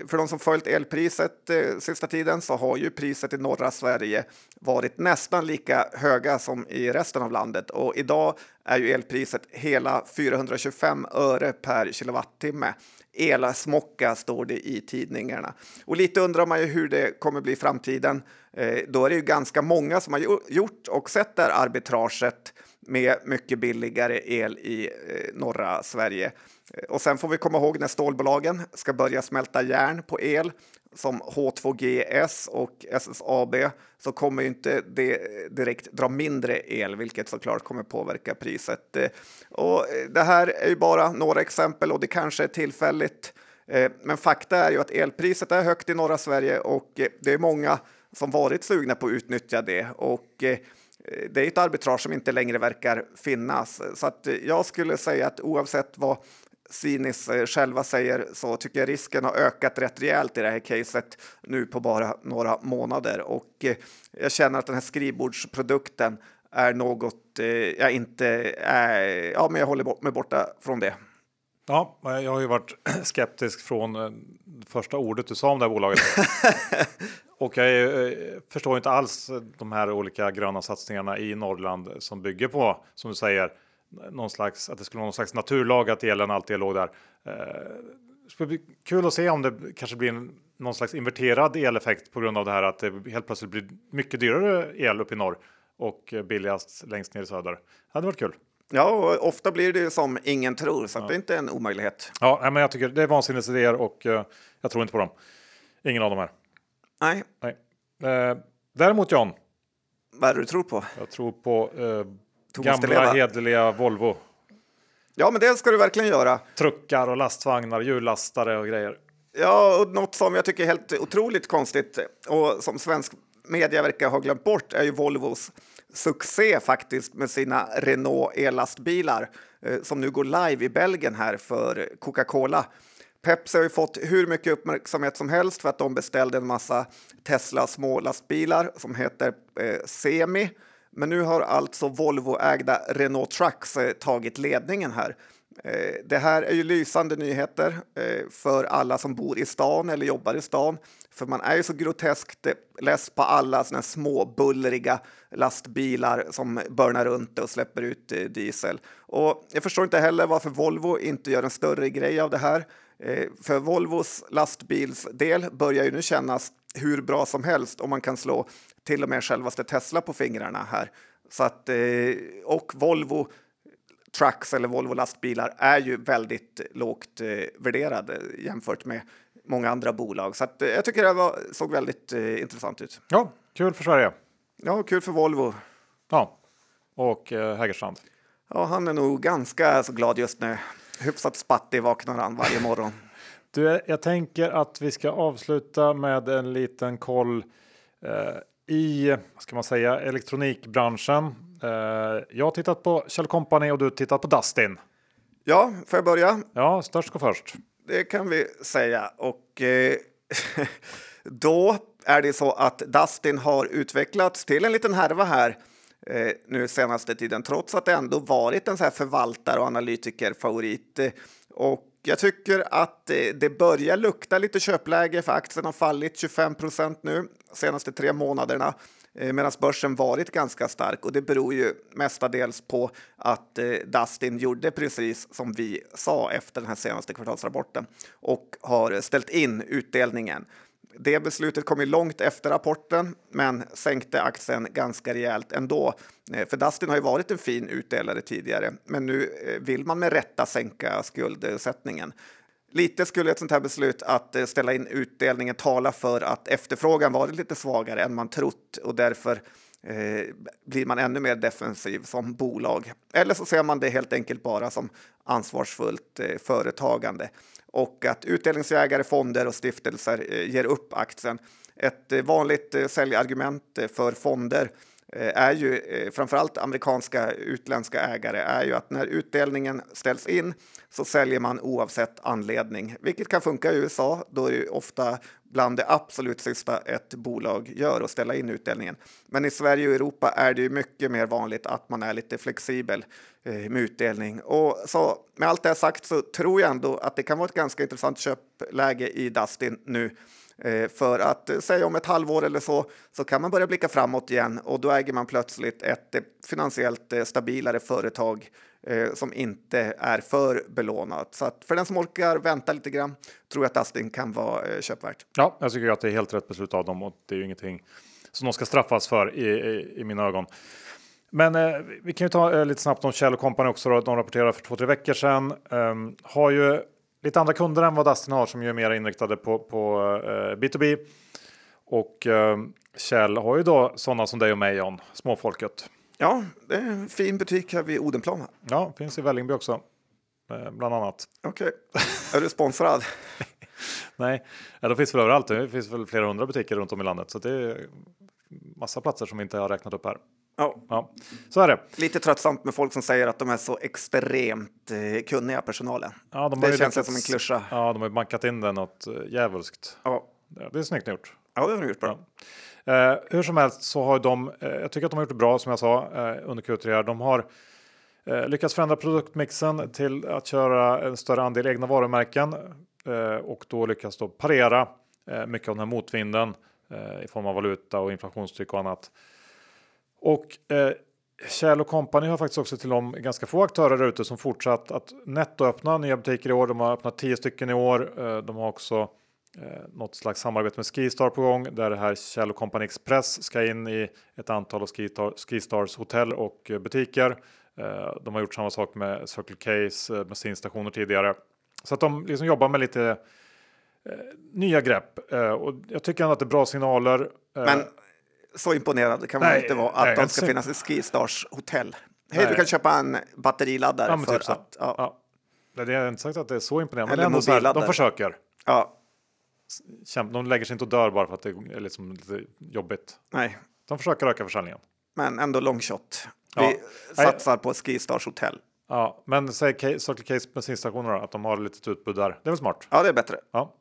För de som följt elpriset sista tiden så har ju priset i norra Sverige varit nästan lika höga som i resten av landet och idag är ju elpriset hela 425 öre per kilowattimme. Elasmocka står det i tidningarna. Och lite undrar man ju hur det kommer bli i framtiden. Eh, då är det ju ganska många som har gjort och sett det här arbitraget med mycket billigare el i eh, norra Sverige. Eh, och sen får vi komma ihåg när stålbolagen ska börja smälta järn på el som H2GS och SSAB så kommer inte det direkt dra mindre el, vilket såklart kommer påverka priset. Eh, och eh, det här är ju bara några exempel och det kanske är tillfälligt. Eh, men fakta är ju att elpriset är högt i norra Sverige och det är många som varit sugna på att utnyttja det och det är ett arbitrage som inte längre verkar finnas. Så att jag skulle säga att oavsett vad Sinis eh, själva säger så tycker jag risken har ökat rätt rejält i det här caset nu på bara några månader och jag känner att den här skrivbordsprodukten är något jag inte är, ja men jag håller mig borta från det.
Ja, jag har ju varit [CLEARS THROAT] skeptisk från första ordet du sa om det här bolaget. [LAUGHS] Och jag eh, förstår inte alls de här olika gröna satsningarna i Norrland som bygger på, som du säger, någon slags, att det skulle vara någon slags naturlag att elen alltid låg där. Eh, kul att se om det kanske blir en, någon slags inverterad eleffekt på grund av det här att det helt plötsligt blir mycket dyrare el upp i norr och billigast längst ner i söder. Det hade varit kul.
Ja, och ofta blir det som ingen tror, så ja. det är inte en omöjlighet.
Ja, men jag tycker det är vansinnesidéer och uh, jag tror inte på dem. Ingen av dem här.
Nej.
Nej. Uh, däremot John.
Vad är det du tror på?
Jag tror på gamla hederliga Volvo.
Ja, men det ska du verkligen göra.
Truckar och lastvagnar, hjullastare och grejer.
Ja, och något som jag tycker är helt otroligt konstigt och som svensk media verkar ha glömt bort är ju Volvos succé faktiskt med sina Renault ellastbilar eh, som nu går live i Belgien här för Coca-Cola. Pepsi har ju fått hur mycket uppmärksamhet som helst för att de beställde en massa Tesla smålastbilar som heter eh, Semi. Men nu har alltså Volvo-ägda Renault Trucks eh, tagit ledningen här. Eh, det här är ju lysande nyheter eh, för alla som bor i stan eller jobbar i stan. För man är ju så groteskt less på alla såna små bullriga lastbilar som börnar runt och släpper ut eh, diesel. Och jag förstår inte heller varför Volvo inte gör en större grej av det här. Eh, för Volvos lastbilsdel börjar ju nu kännas hur bra som helst om man kan slå till och med självaste Tesla på fingrarna här. Så att, och Volvo trucks eller Volvo lastbilar är ju väldigt lågt eh, värderade jämfört med många andra bolag. Så att, eh, jag tycker det var, såg väldigt eh, intressant ut.
Ja, kul för Sverige.
Ja, kul för Volvo.
Ja, och eh, Hägerstrand.
Ja, han är nog ganska så glad just nu. Hyfsat spattig vaknar han varje morgon. [LAUGHS]
du, jag tänker att vi ska avsluta med en liten koll eh, i, vad ska man säga, elektronikbranschen. Eh, jag har tittat på Kjell Company och du tittat på Dustin.
Ja, får jag börja?
Ja, störst går först.
Det kan vi säga. Och eh, [LAUGHS] då är det så att Dustin har utvecklats till en liten härva här eh, nu senaste tiden, trots att det ändå varit en så här förvaltare och analytikerfavorit. Och jag tycker att det börjar lukta lite köpläge för aktien har fallit 25 procent nu senaste tre månaderna eh, medan börsen varit ganska stark och det beror ju mestadels på att eh, Dustin gjorde precis som vi sa efter den här senaste kvartalsrapporten och har ställt in utdelningen. Det beslutet kom ju långt efter rapporten, men sänkte aktien ganska rejält ändå. Eh, för Dustin har ju varit en fin utdelare tidigare, men nu eh, vill man med rätta sänka skuldsättningen. Lite skulle ett sånt här beslut att eh, ställa in utdelningen tala för att efterfrågan varit lite svagare än man trott och därför eh, blir man ännu mer defensiv som bolag. Eller så ser man det helt enkelt bara som ansvarsfullt eh, företagande och att utdelningsjägare, fonder och stiftelser eh, ger upp aktien. Ett eh, vanligt eh, säljargument eh, för fonder Eh, Eh, är ju eh, framförallt amerikanska utländska ägare är ju att när utdelningen ställs in så säljer man oavsett anledning, vilket kan funka i USA. Då är det ofta bland det absolut sista ett bolag gör att ställa in utdelningen. Men i Sverige och Europa är det ju mycket mer vanligt att man är lite flexibel eh, med utdelning. Och så med allt det sagt så tror jag ändå att det kan vara ett ganska intressant köpläge i Dustin nu Eh, för att eh, säga om ett halvår eller så, så kan man börja blicka framåt igen och då äger man plötsligt ett eh, finansiellt stabilare företag som inte är för belånat. Så att för den som orkar vänta lite grann tror jag att Astin kan vara köpvärt.
Ja, jag tycker att det är helt rätt beslut av dem och det är ju ingenting som de ska straffas för i, i, i mina ögon. Men eh, vi kan ju ta eh, lite snabbt om Kjell Company också. Då. De rapporterade för två, tre veckor sedan. Eh, har ju lite andra kunder än vad Dustin har som är mer inriktade på, på eh, B2B. Och eh, Kjell har ju då sådana som dig och mig John, småfolket.
Ja, det är en fin butik här vid Odenplan.
Ja, finns i Vällingby också. Eh, bland annat.
Okej, okay. är du sponsrad? [LAUGHS]
Nej, ja, de finns väl överallt. Det finns väl flera hundra butiker runt om i landet. Så det är massa platser som vi inte har räknat upp här.
Ja.
ja, så är det.
Lite tröttsamt med folk som säger att de är så extremt eh, kunniga personalen.
Ja, de
det känns lyckats, som en klyscha.
Ja, de har bankat in det något eh, djävulskt.
Ja.
Det är snyggt gjort.
Ja, det har de gjort bra.
Ja. Eh, hur som helst så har de, eh, jag tycker att de har gjort det bra som jag sa eh, under Q3. De har eh, lyckats förändra produktmixen till att köra en större andel egna varumärken eh, och då lyckas då parera mycket av den här motvinden i form av valuta och inflationstryck och annat. Och eh, Kjell Company har faktiskt också till de ganska få aktörer där ute som fortsatt att nettoöppna nya butiker i år. De har öppnat tio stycken i år. Eh, de har också eh, något slags samarbete med Skistar på gång där det här Kjell Company Express ska in i ett antal av Skistar, Skistars hotell och eh, butiker. Eh, de har gjort samma sak med Circle Case eh, bensinstationer tidigare. Så att de liksom jobbar med lite eh, nya grepp eh, och jag tycker ändå att det är bra signaler.
Eh, Men så imponerad kan man inte vara att nej, de ska finnas i Skistars hotell. Hej, du kan köpa en batteriladdare
ja,
för
typ
att... Ja.
Ja. Det är inte sagt att det är så imponerande, Eller men ändå så här, de försöker.
Ja.
De lägger sig inte och dör bara för att det är liksom lite jobbigt.
Nej.
De försöker öka försäljningen.
Men ändå long shot. Vi ja. satsar på Skistars hotell.
Ja, men säg Circle Case bensinstationer då, att de har lite utbud där. Det är väl smart?
Ja, det är bättre.
Ja.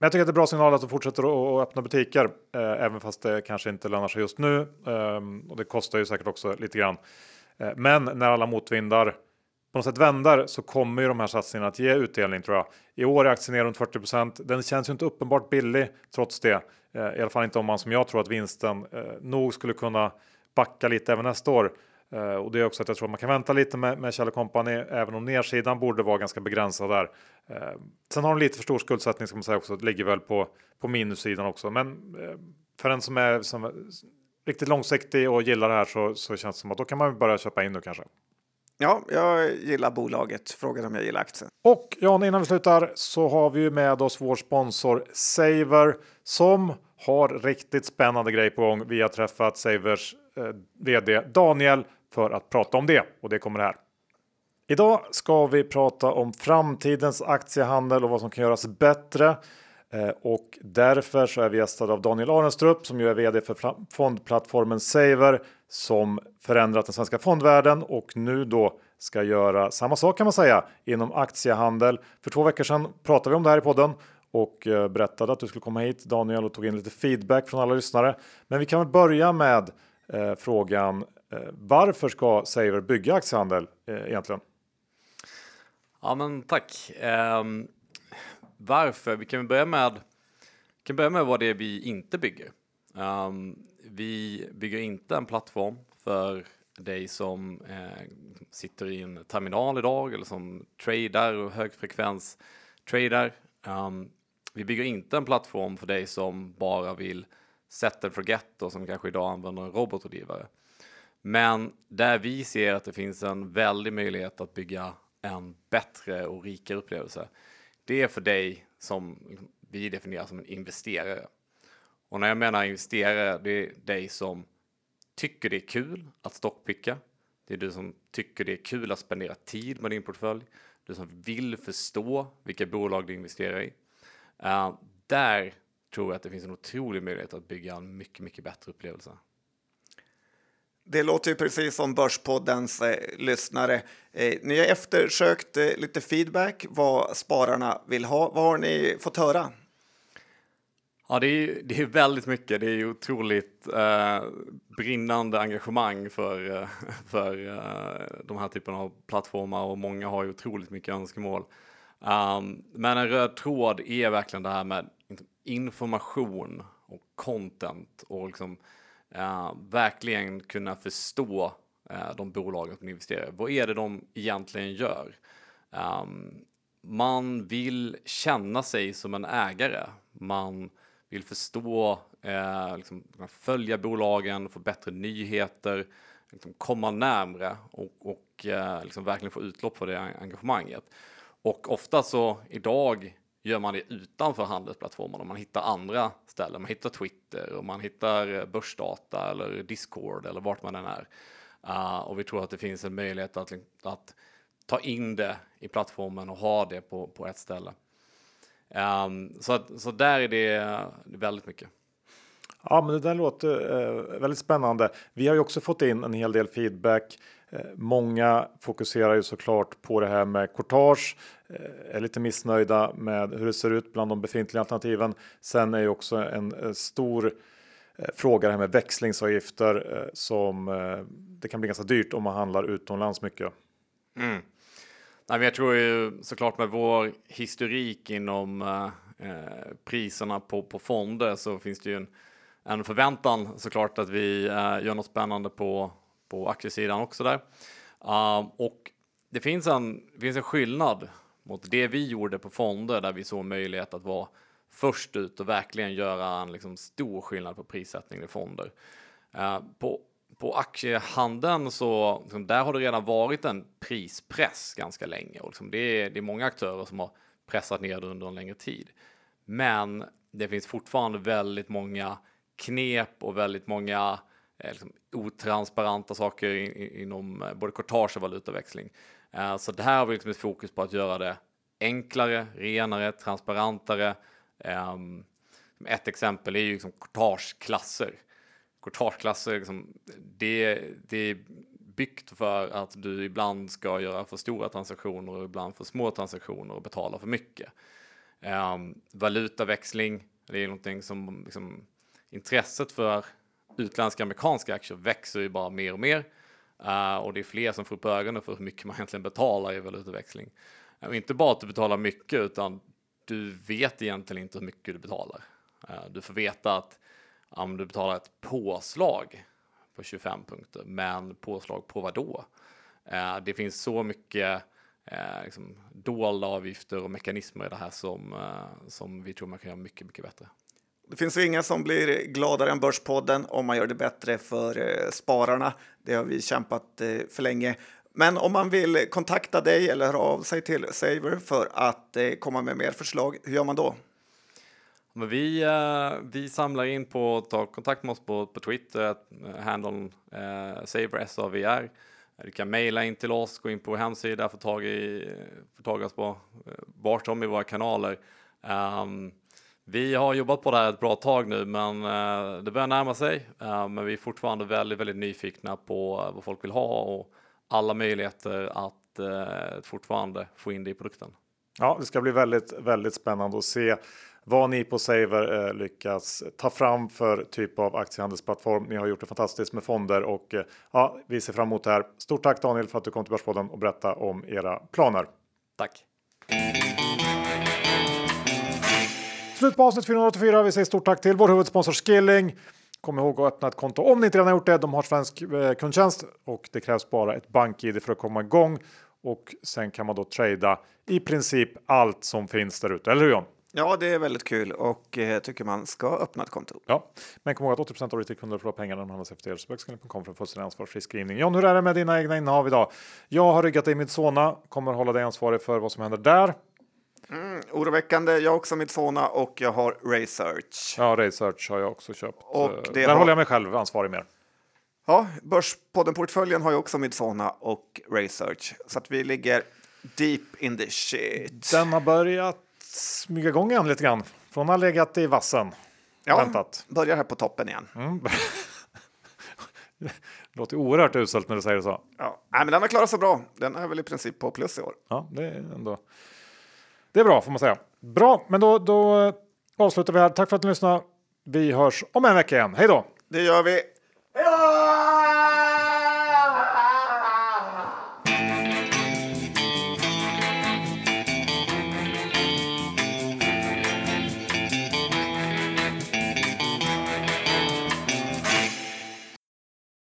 Men jag tycker att det är bra signal att de fortsätter att öppna butiker, eh, även fast det kanske inte lönar sig just nu. Eh, och det kostar ju säkert också lite grann. Eh, men när alla motvindar på något sätt vänder så kommer ju de här satsningarna att ge utdelning tror jag. I år är aktien ner runt 40 procent. Den känns ju inte uppenbart billig trots det. Eh, I alla fall inte om man som jag tror att vinsten eh, nog skulle kunna backa lite även nästa år. Uh, och det är också att jag tror att man kan vänta lite med, med Kjell Company även om nedsidan borde vara ganska begränsad där. Uh, sen har de lite för stor skuldsättning ska man säga också. Det ligger väl på, på minussidan också. Men uh, för en som är som, riktigt långsiktig och gillar det här så, så känns det som att då kan man börja köpa in nu kanske.
Ja, jag gillar bolaget. Frågan om jag gillar aktien.
Och Jan, innan vi slutar så har vi ju med oss vår sponsor Saver som har riktigt spännande grej på gång. Vi har träffat Savers eh, vd Daniel för att prata om det och det kommer här. Idag ska vi prata om framtidens aktiehandel och vad som kan göras bättre. Eh, och därför så är vi gästade av Daniel Arenstrup som ju är vd för fondplattformen Saver som förändrat den svenska fondvärlden och nu då ska göra samma sak kan man säga inom aktiehandel. För två veckor sedan pratade vi om det här i podden och eh, berättade att du skulle komma hit Daniel och tog in lite feedback från alla lyssnare. Men vi kan väl börja med eh, frågan Eh, varför ska Saver bygga aktiehandel eh, egentligen?
Ja, men tack. Um, varför? Vi kan börja med kan börja med vad det är vi inte bygger. Um, vi bygger inte en plattform för dig som eh, sitter i en terminal idag eller som tradar och högfrekvens tradar. Um, vi bygger inte en plattform för dig som bara vill set and forget och som kanske idag använder en robotrådgivare. Men där vi ser att det finns en väldig möjlighet att bygga en bättre och rikare upplevelse. Det är för dig som vi definierar som en investerare. Och när jag menar investerare, det är dig som tycker det är kul att stockpicka. Det är du som tycker det är kul att spendera tid med din portfölj. Du som vill förstå vilka bolag du investerar i. Uh, där tror jag att det finns en otrolig möjlighet att bygga en mycket, mycket bättre upplevelse.
Det låter ju precis som Börspoddens eh, lyssnare. Eh, ni har eftersökt eh, lite feedback vad spararna vill ha. Vad har ni fått höra?
Ja, det är, det är väldigt mycket. Det är ju otroligt eh, brinnande engagemang för, eh, för eh, de här typen av plattformar och många har ju otroligt mycket önskemål. Um, men en röd tråd är verkligen det här med information och content och liksom uh, verkligen kunna förstå uh, de bolagen som investerar. Vad är det de egentligen gör? Um, man vill känna sig som en ägare. Man vill förstå, eh, liksom, följa bolagen, få bättre nyheter, liksom komma närmre och, och eh, liksom verkligen få utlopp för det engagemanget. Och ofta så idag gör man det utanför handelsplattformarna. Man hittar andra ställen. Man hittar Twitter och man hittar eh, börsdata eller Discord eller vart man än är. Uh, och vi tror att det finns en möjlighet att, liksom, att ta in det i plattformen och ha det på, på ett ställe. Um, så, så där är det väldigt mycket.
Ja, men det där låter eh, väldigt spännande. Vi har ju också fått in en hel del feedback. Eh, många fokuserar ju såklart på det här med courtage, Eh, är lite missnöjda med hur det ser ut bland de befintliga alternativen. Sen är ju också en, eh, stor eh, fråga det här med växlingsavgifter som det kan bli ganska dyrt om man handlar utomlands mycket.
Mm. Nej, men jag tror ju såklart med vår historik inom eh, priserna på, på fonder så finns det ju en, en förväntan såklart att vi eh, gör något spännande på, på aktiesidan också där. Uh, och det finns en, det finns en skillnad mot det vi gjorde på fonder där vi såg möjlighet att vara först ut och verkligen göra en liksom, stor skillnad på prissättning i fonder. Eh, på på aktiehandeln så liksom, där har det redan varit en prispress ganska länge och liksom, det, är, det är många aktörer som har pressat ner det under en längre tid. Men det finns fortfarande väldigt många knep och väldigt många eh, liksom, otransparenta saker in, in, inom eh, både courtage och valutaväxling. Eh, så det här har vi liksom ett fokus på att göra det enklare, renare, transparentare. Ehm, ett exempel är ju liksom courtageklasser courtageklasser, liksom, det, det är byggt för att du ibland ska göra för stora transaktioner och ibland för små transaktioner och betala för mycket. Ehm, valutaväxling, det är någonting som liksom, intresset för utländska amerikanska aktier växer ju bara mer och mer. Uh, och det är fler som får upp ögonen för hur mycket man egentligen betalar i valutaväxling. Och inte bara att du betalar mycket utan du vet egentligen inte hur mycket du betalar. Uh, du får veta att om du betalar ett påslag på 25 punkter, men påslag på vad då? Uh, det finns så mycket eh, liksom, dolda avgifter och mekanismer i det här som, som vi tror man kan göra mycket, mycket bättre.
Det finns ju inga som blir gladare än Börspodden om man gör det bättre för eh, spararna. Det har vi kämpat eh, för länge. Men om man vill kontakta dig eller höra av sig till Saver för att eh, komma med mer förslag, hur gör man då?
Men vi, vi samlar in på, ta kontakt med oss på, på Twitter, eh, eh, Saver, SAVR. Du kan mejla in till oss, gå in på vår hemsida, få tag i, få tag oss på vart som i våra kanaler. Um, vi har jobbat på det här ett bra tag nu, men uh, det börjar närma sig. Uh, men vi är fortfarande väldigt, väldigt nyfikna på uh, vad folk vill ha och alla möjligheter att fortfarande få in det i produkten.
Ja, det ska bli väldigt, väldigt spännande att se vad ni på Saver eh, lyckas ta fram för typ av aktiehandelsplattform. Ni har gjort det fantastiskt med fonder och eh, ja, vi ser fram emot det här. Stort tack Daniel för att du kom till Börspodden och berätta om era planer.
Tack!
Slut på avsnitt 484. Vi säger stort tack till vår huvudsponsor Skilling. Kom ihåg att öppna ett konto om ni inte redan har gjort det. De har svensk eh, kundtjänst och det krävs bara ett bank-id för att komma igång och sen kan man då trada i princip allt som finns där ute. Eller hur John?
Ja, det är väldigt kul och eh, tycker man ska öppna ett konto.
Ja, men kom ihåg att 80% av retailkunder förlorar pengar när de handlas efter er. Så Bögskallen.com för en fullständig ansvarsfri skrivning. John, hur är det med dina egna innehav idag? Jag har ryggat i Midsona, kommer hålla dig ansvarig för vad som händer där.
Mm, oroväckande. Jag har också Midsona och jag har Research.
Ja, Research har jag också köpt.
Och
eh, det Där har... håller jag mig själv ansvarig mer.
Ja, Börspodden-portföljen har ju också Midsona och Research. Så att vi ligger deep in the shit.
Den har börjat smyga igång igen lite grann. Från att ha legat i vassen.
Ja, väntat. börjar här på toppen igen. Mm.
det [LAUGHS] låter oerhört uselt när du säger så.
Ja, Nej, men den har klarat sig bra. Den är väl i princip på plus i år.
Ja, det är ändå. Det är bra får man säga. Bra, men då, då avslutar vi här. Tack för att ni lyssnade. Vi hörs om en vecka igen. Hej då!
Det gör vi.